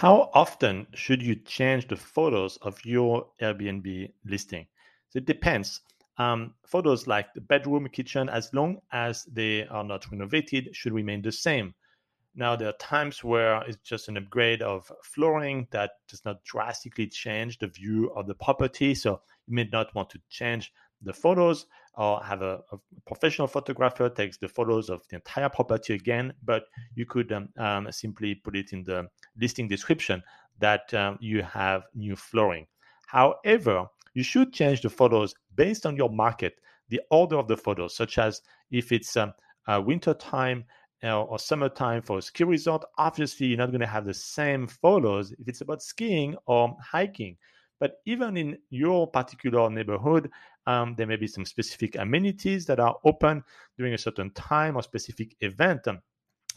How often should you change the photos of your Airbnb listing? So it depends. Um, photos like the bedroom, kitchen, as long as they are not renovated, should remain the same. Now, there are times where it's just an upgrade of flooring that does not drastically change the view of the property. So you may not want to change the photos or have a, a professional photographer takes the photos of the entire property again, but you could um, um, simply put it in the listing description that um, you have new flooring. However, you should change the photos based on your market, the order of the photos, such as if it's um, winter time uh, or summertime for a ski resort, obviously you're not going to have the same photos if it's about skiing or hiking. But even in your particular neighborhood, um, there may be some specific amenities that are open during a certain time or specific event. Um,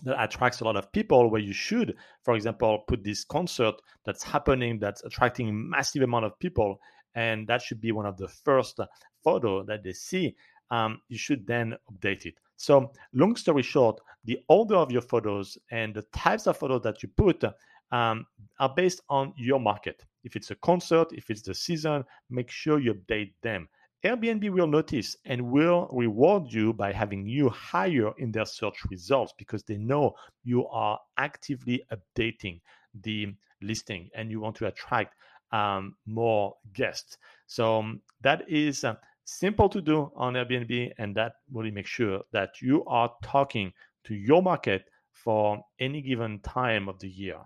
that attracts a lot of people where you should for example put this concert that's happening that's attracting massive amount of people and that should be one of the first photo that they see um, you should then update it so long story short the order of your photos and the types of photos that you put um, are based on your market if it's a concert if it's the season make sure you update them Airbnb will notice and will reward you by having you higher in their search results because they know you are actively updating the listing and you want to attract um, more guests. So um, that is uh, simple to do on Airbnb, and that really makes sure that you are talking to your market for any given time of the year.